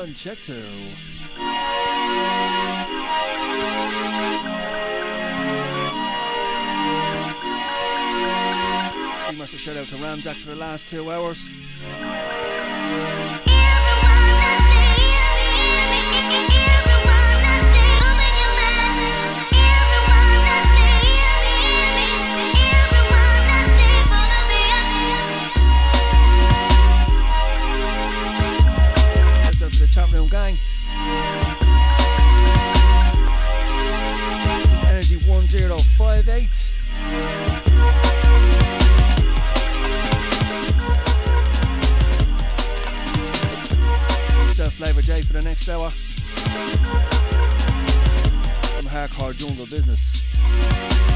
one, check two. Big massive shout out to Ramjack for the last two hours. the next hour. From Hack Hard Jungle Business.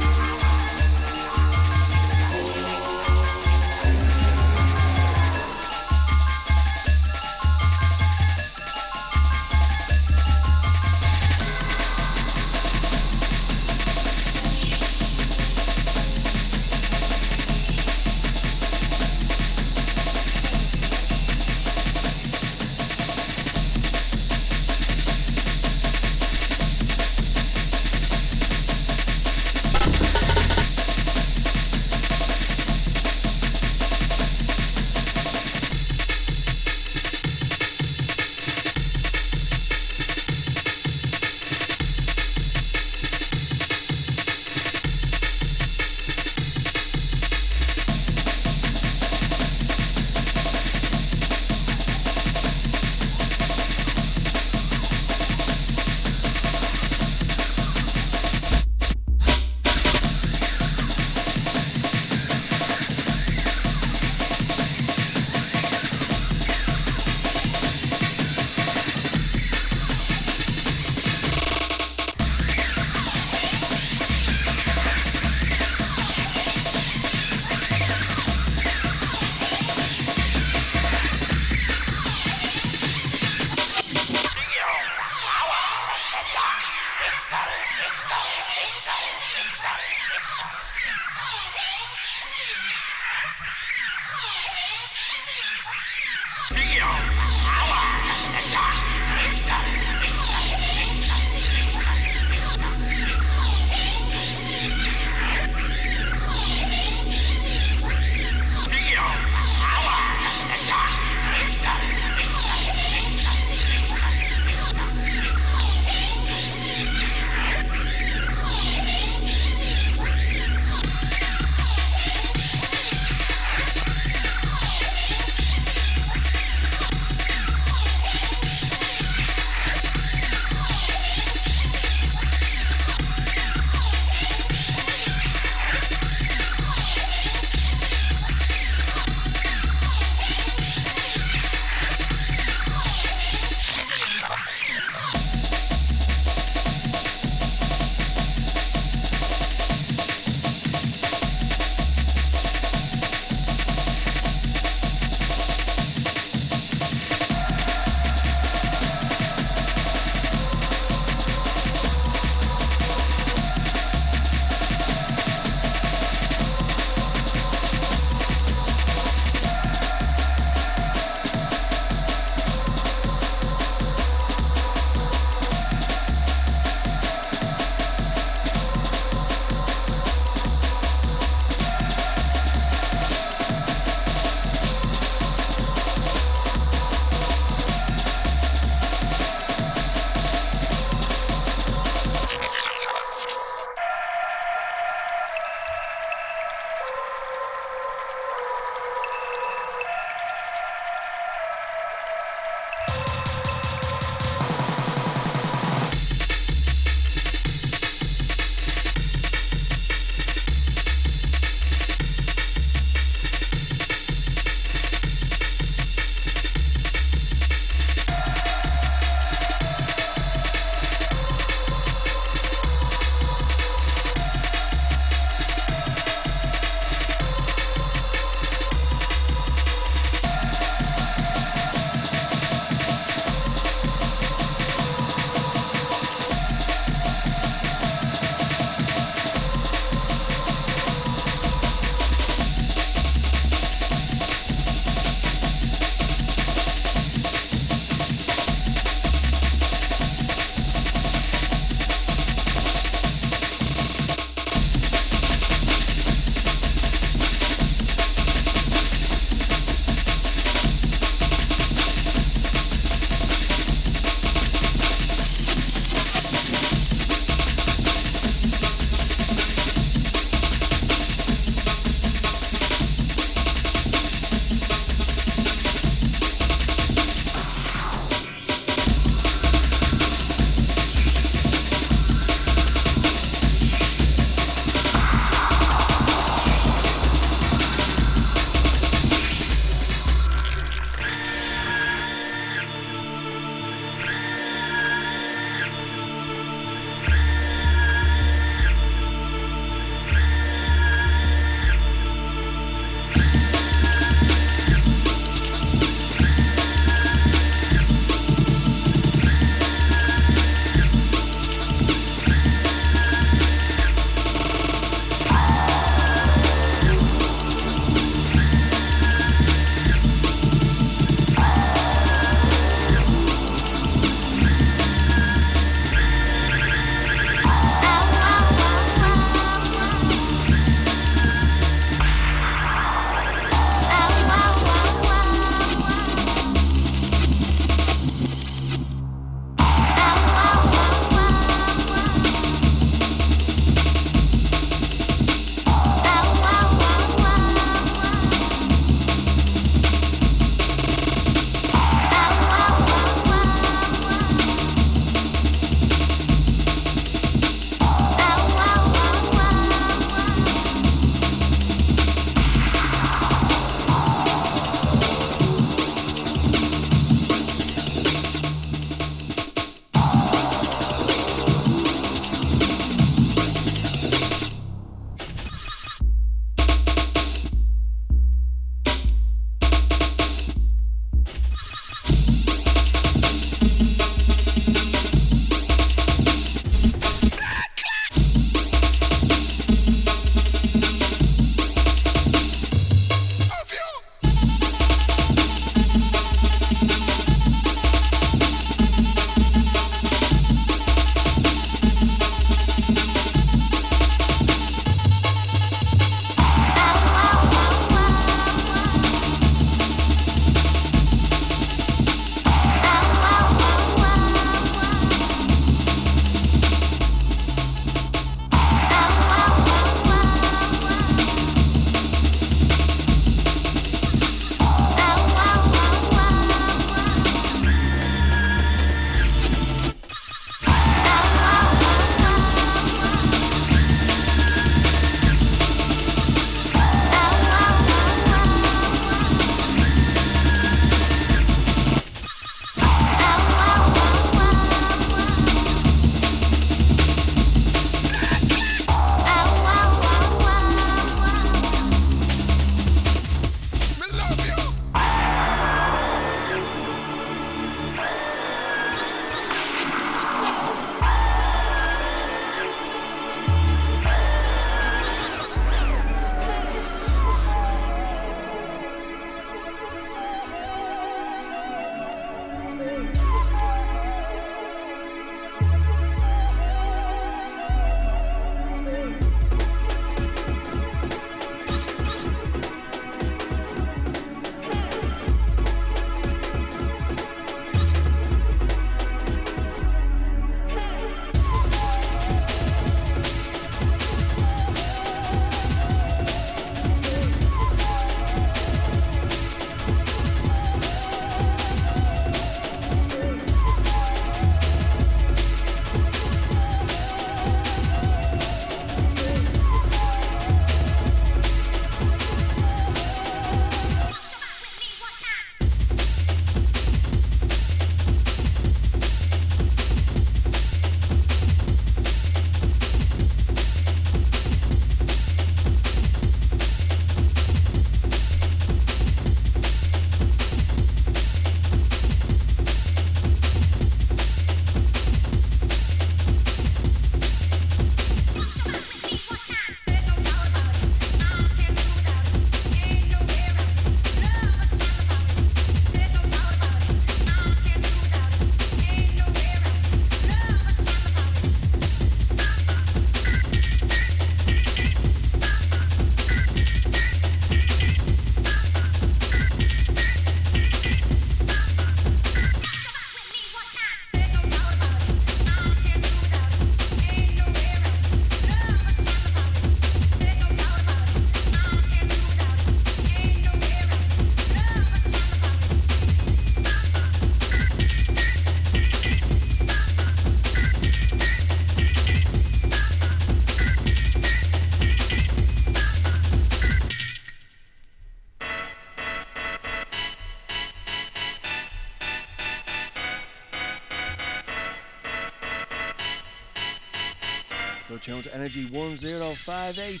You're to Energy 1058.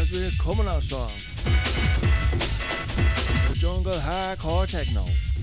As we're coming out strong. The jungle hardcore techno.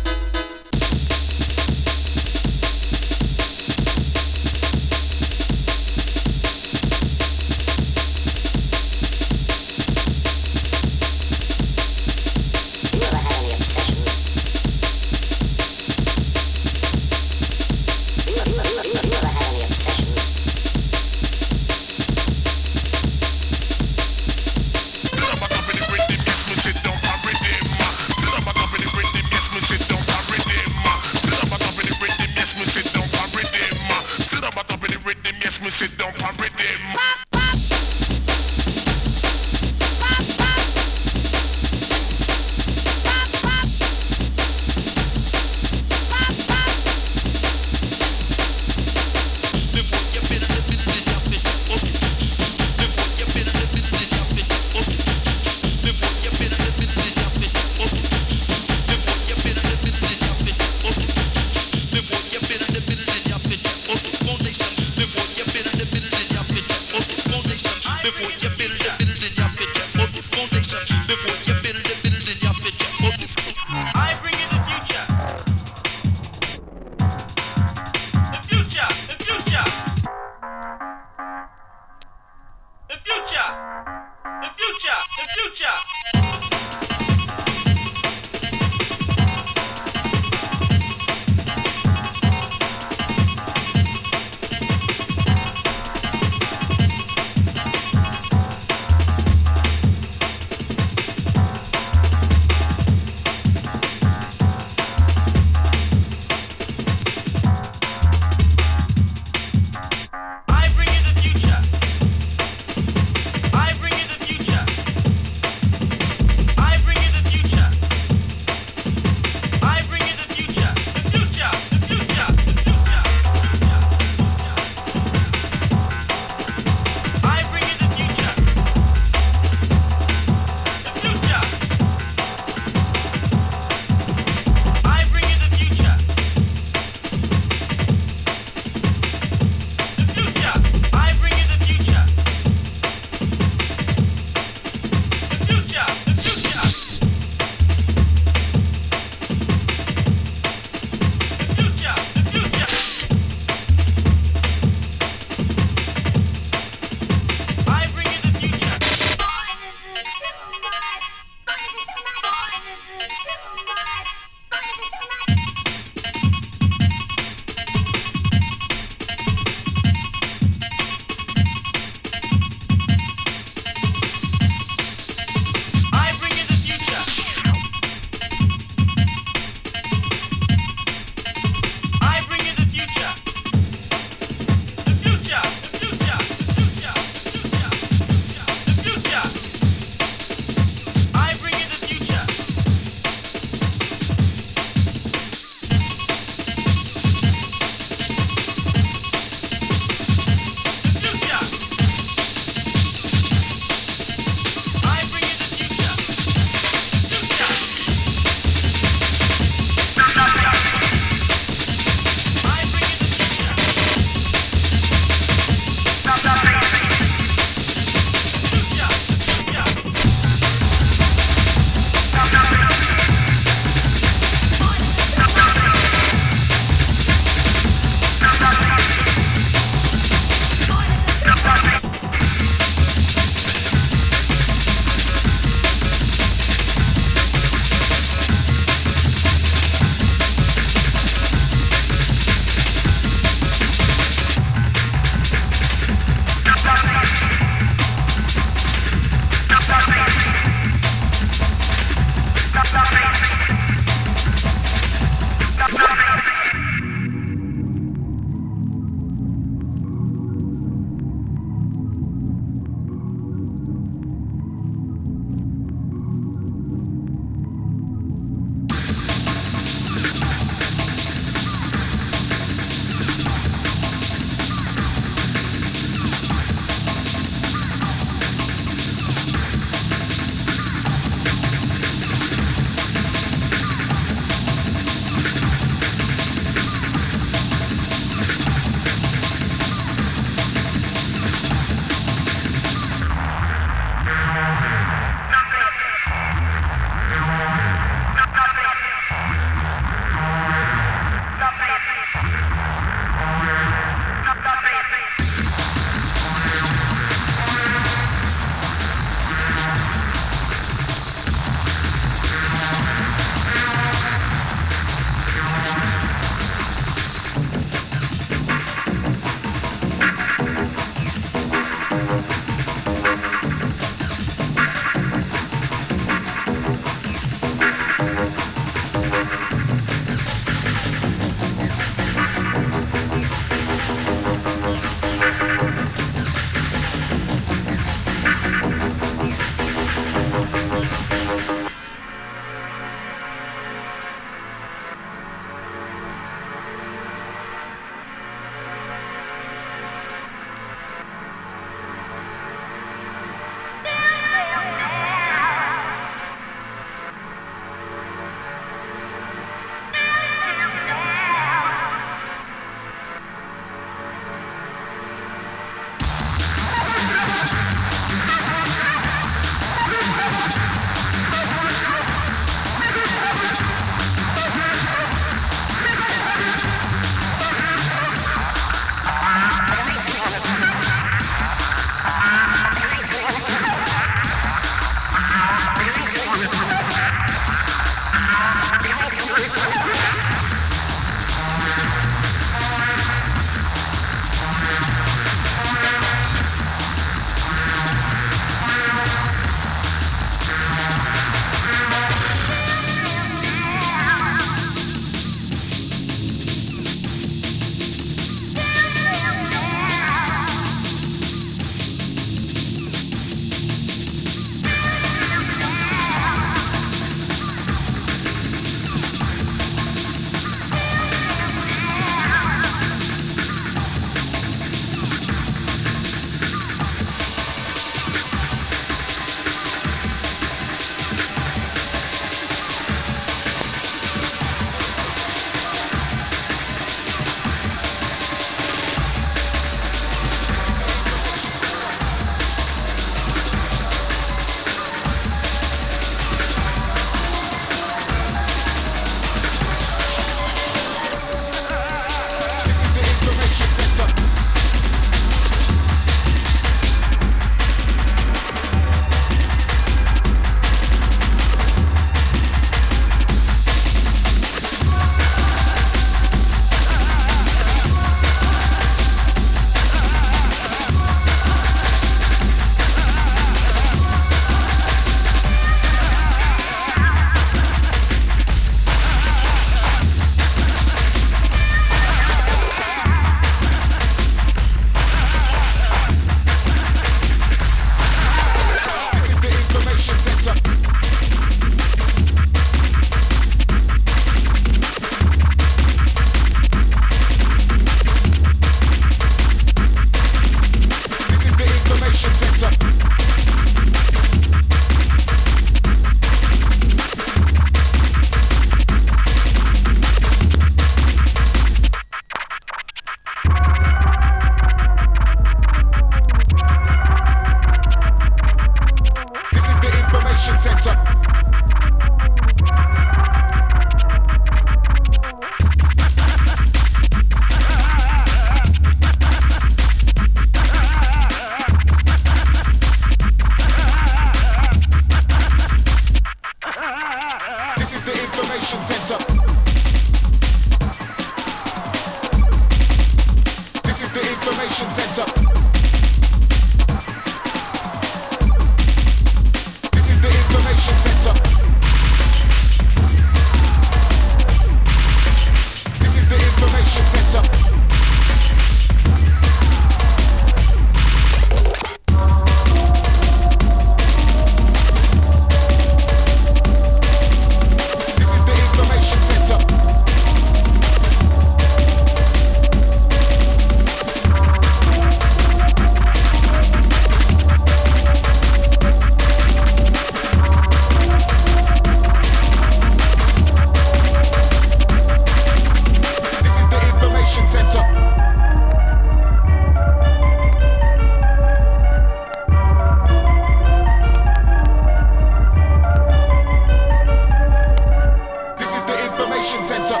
center.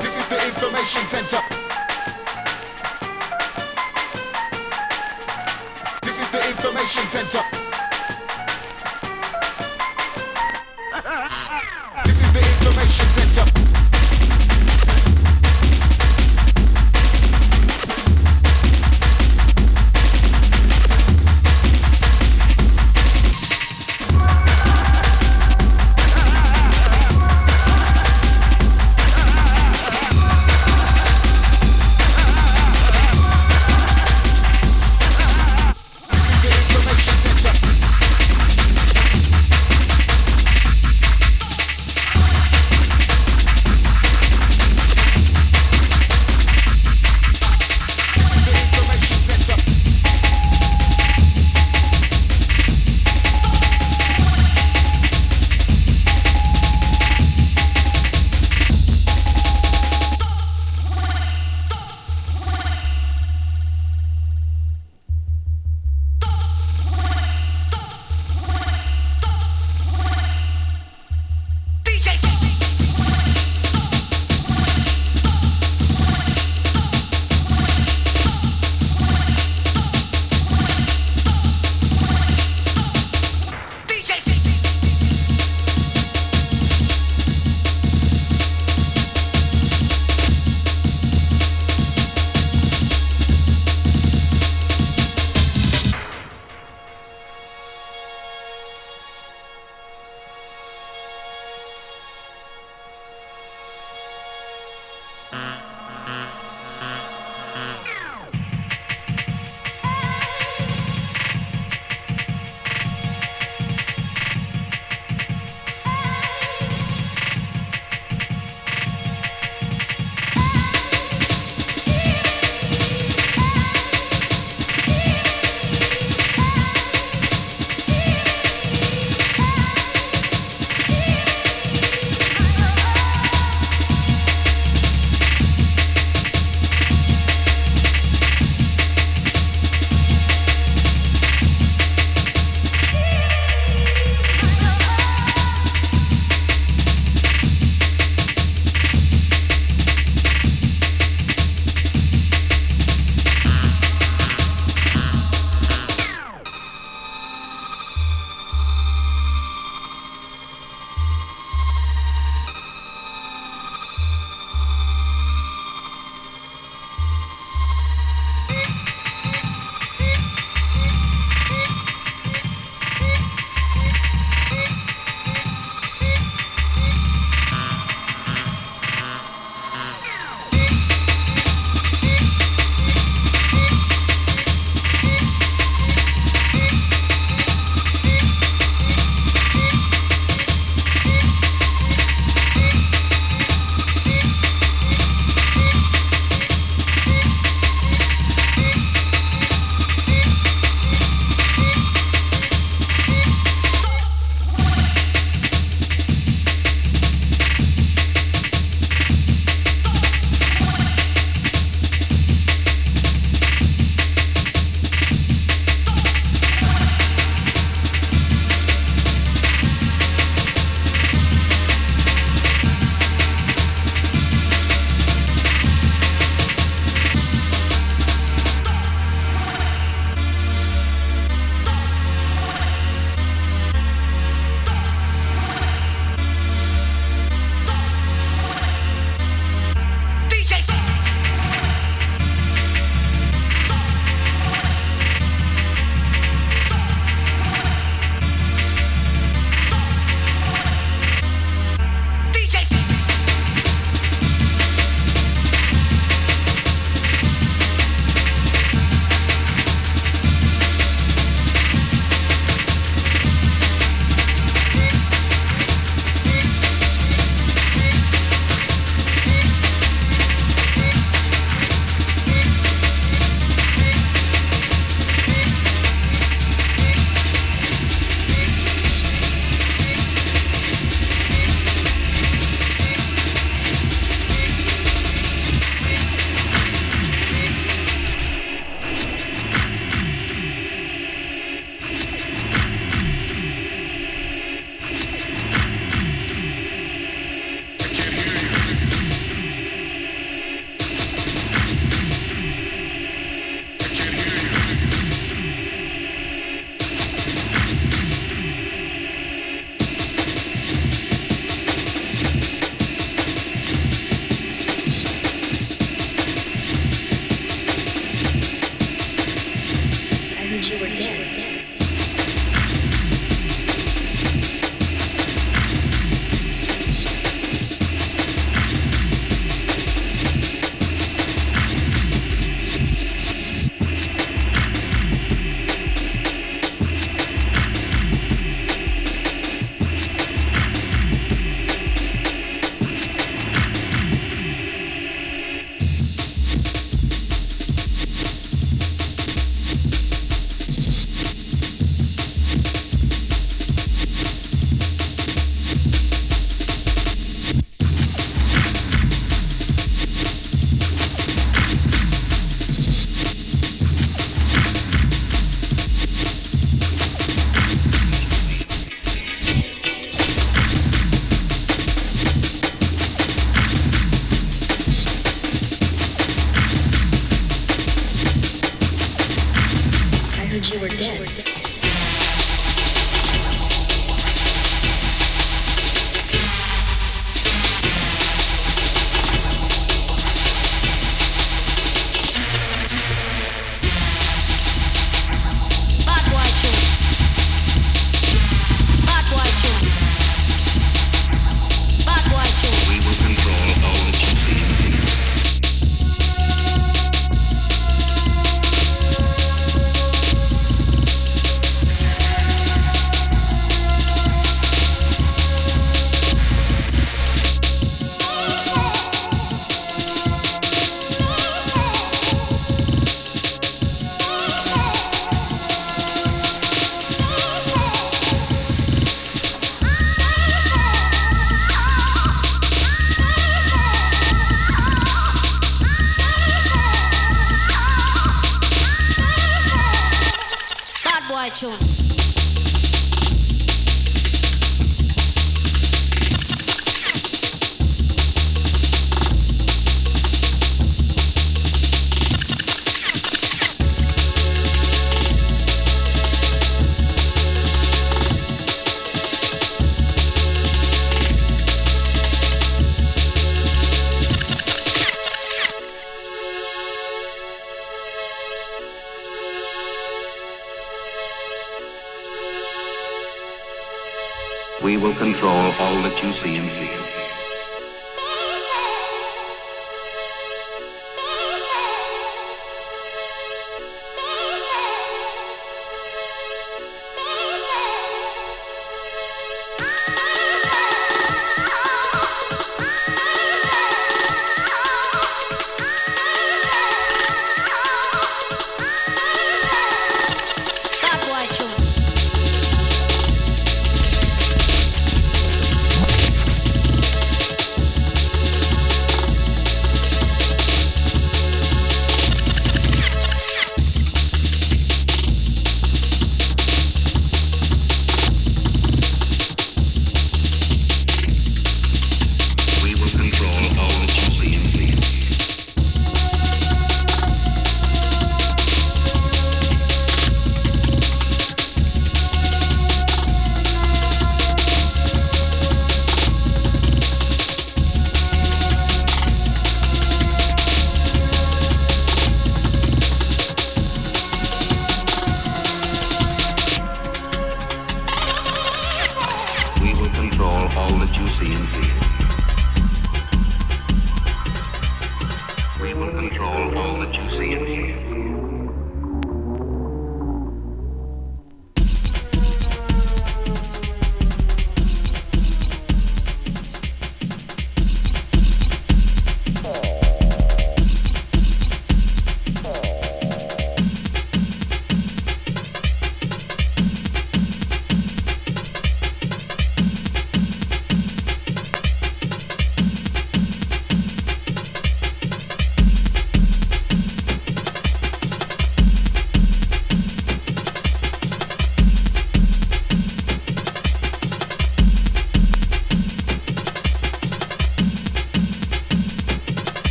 This is the information center. This is the information center.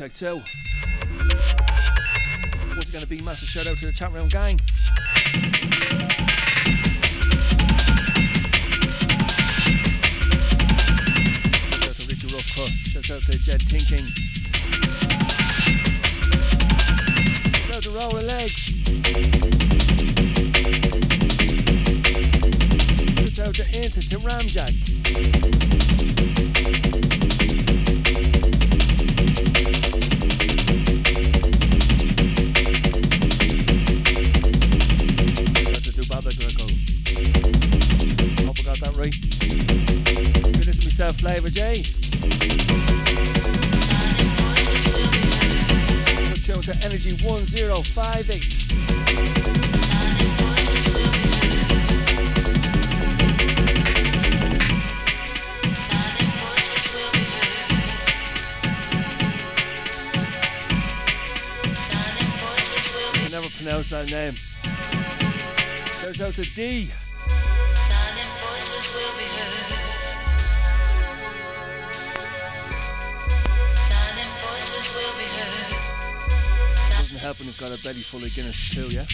What's two. going to be? massive shout out to the chat room gang. fully Guinness too, yeah?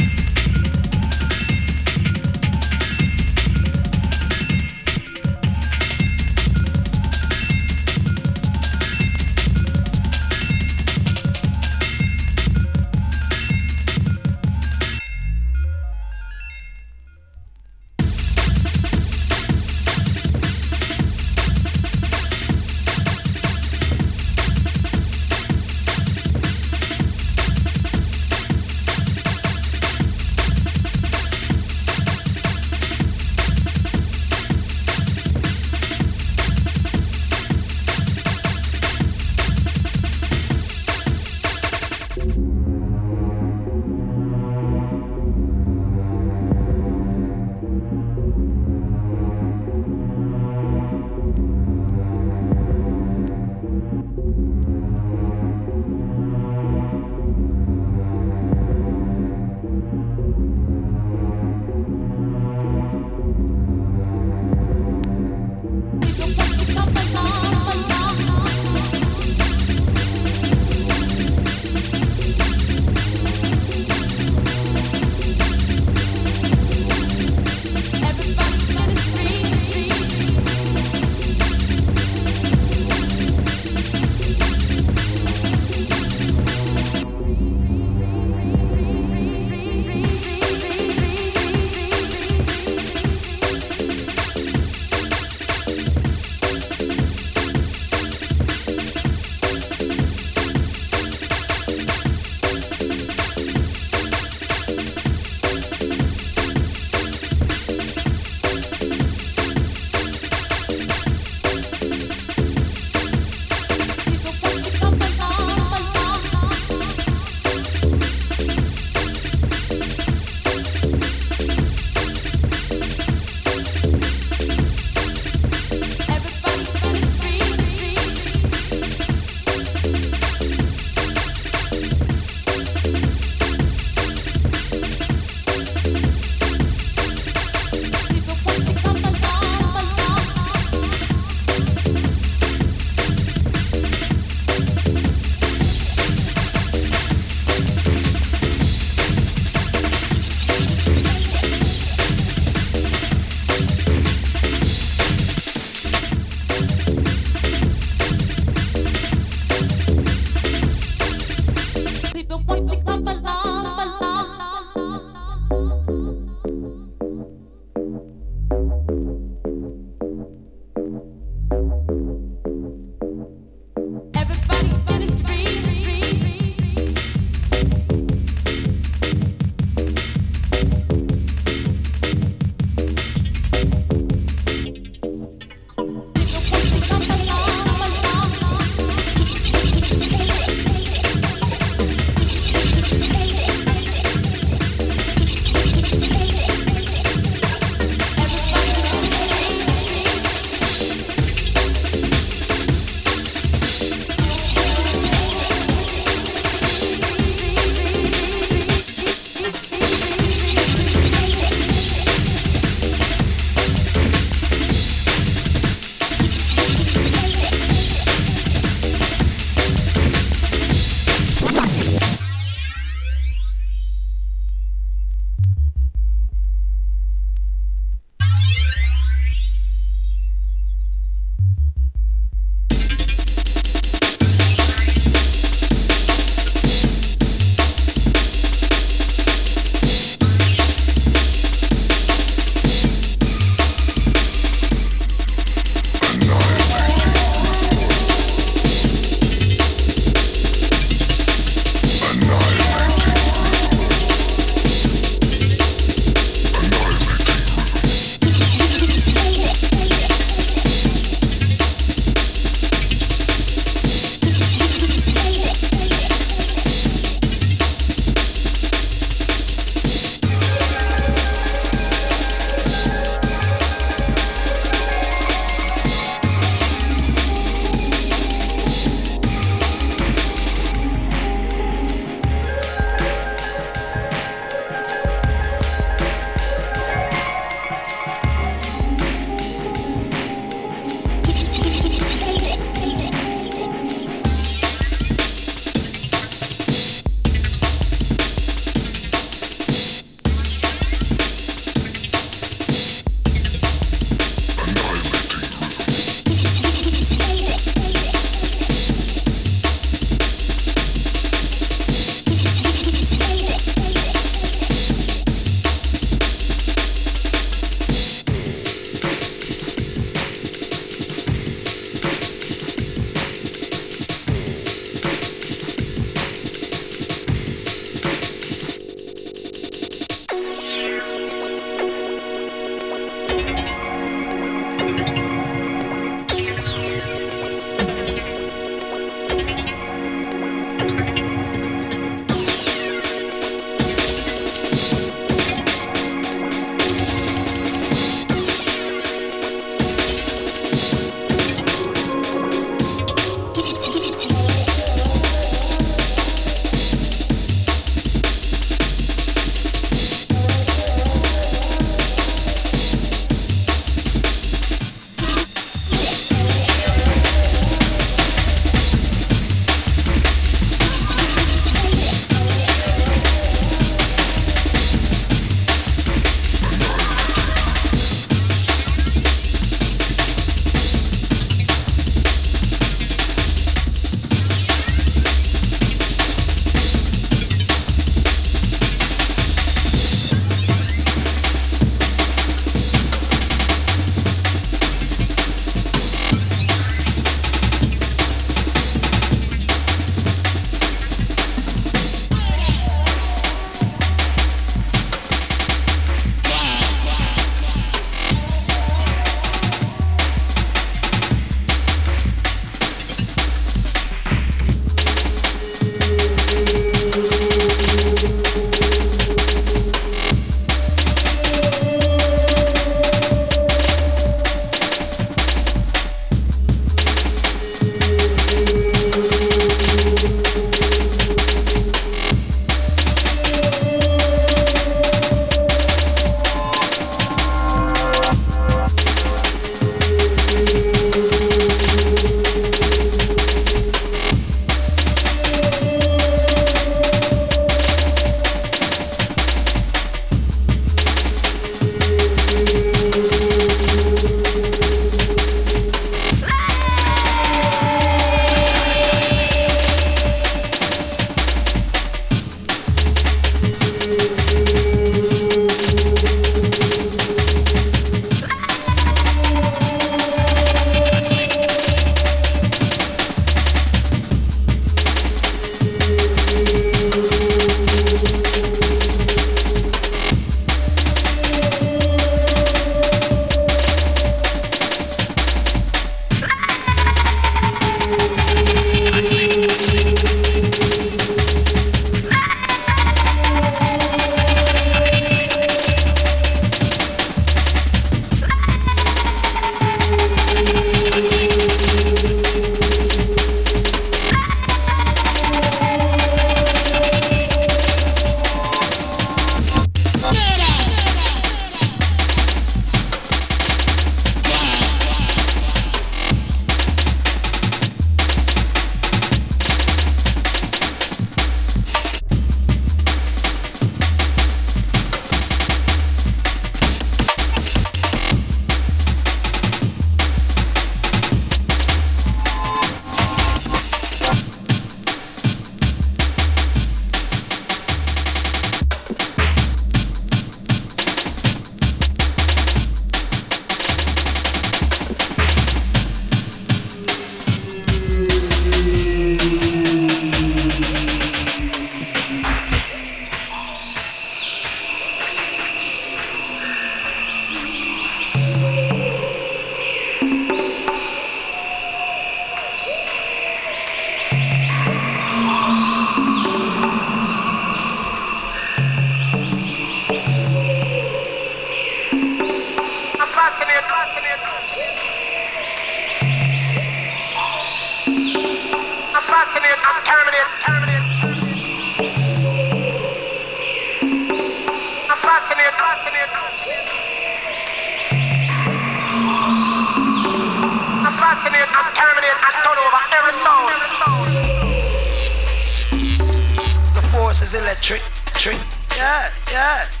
that trick, trick. Yeah, yeah.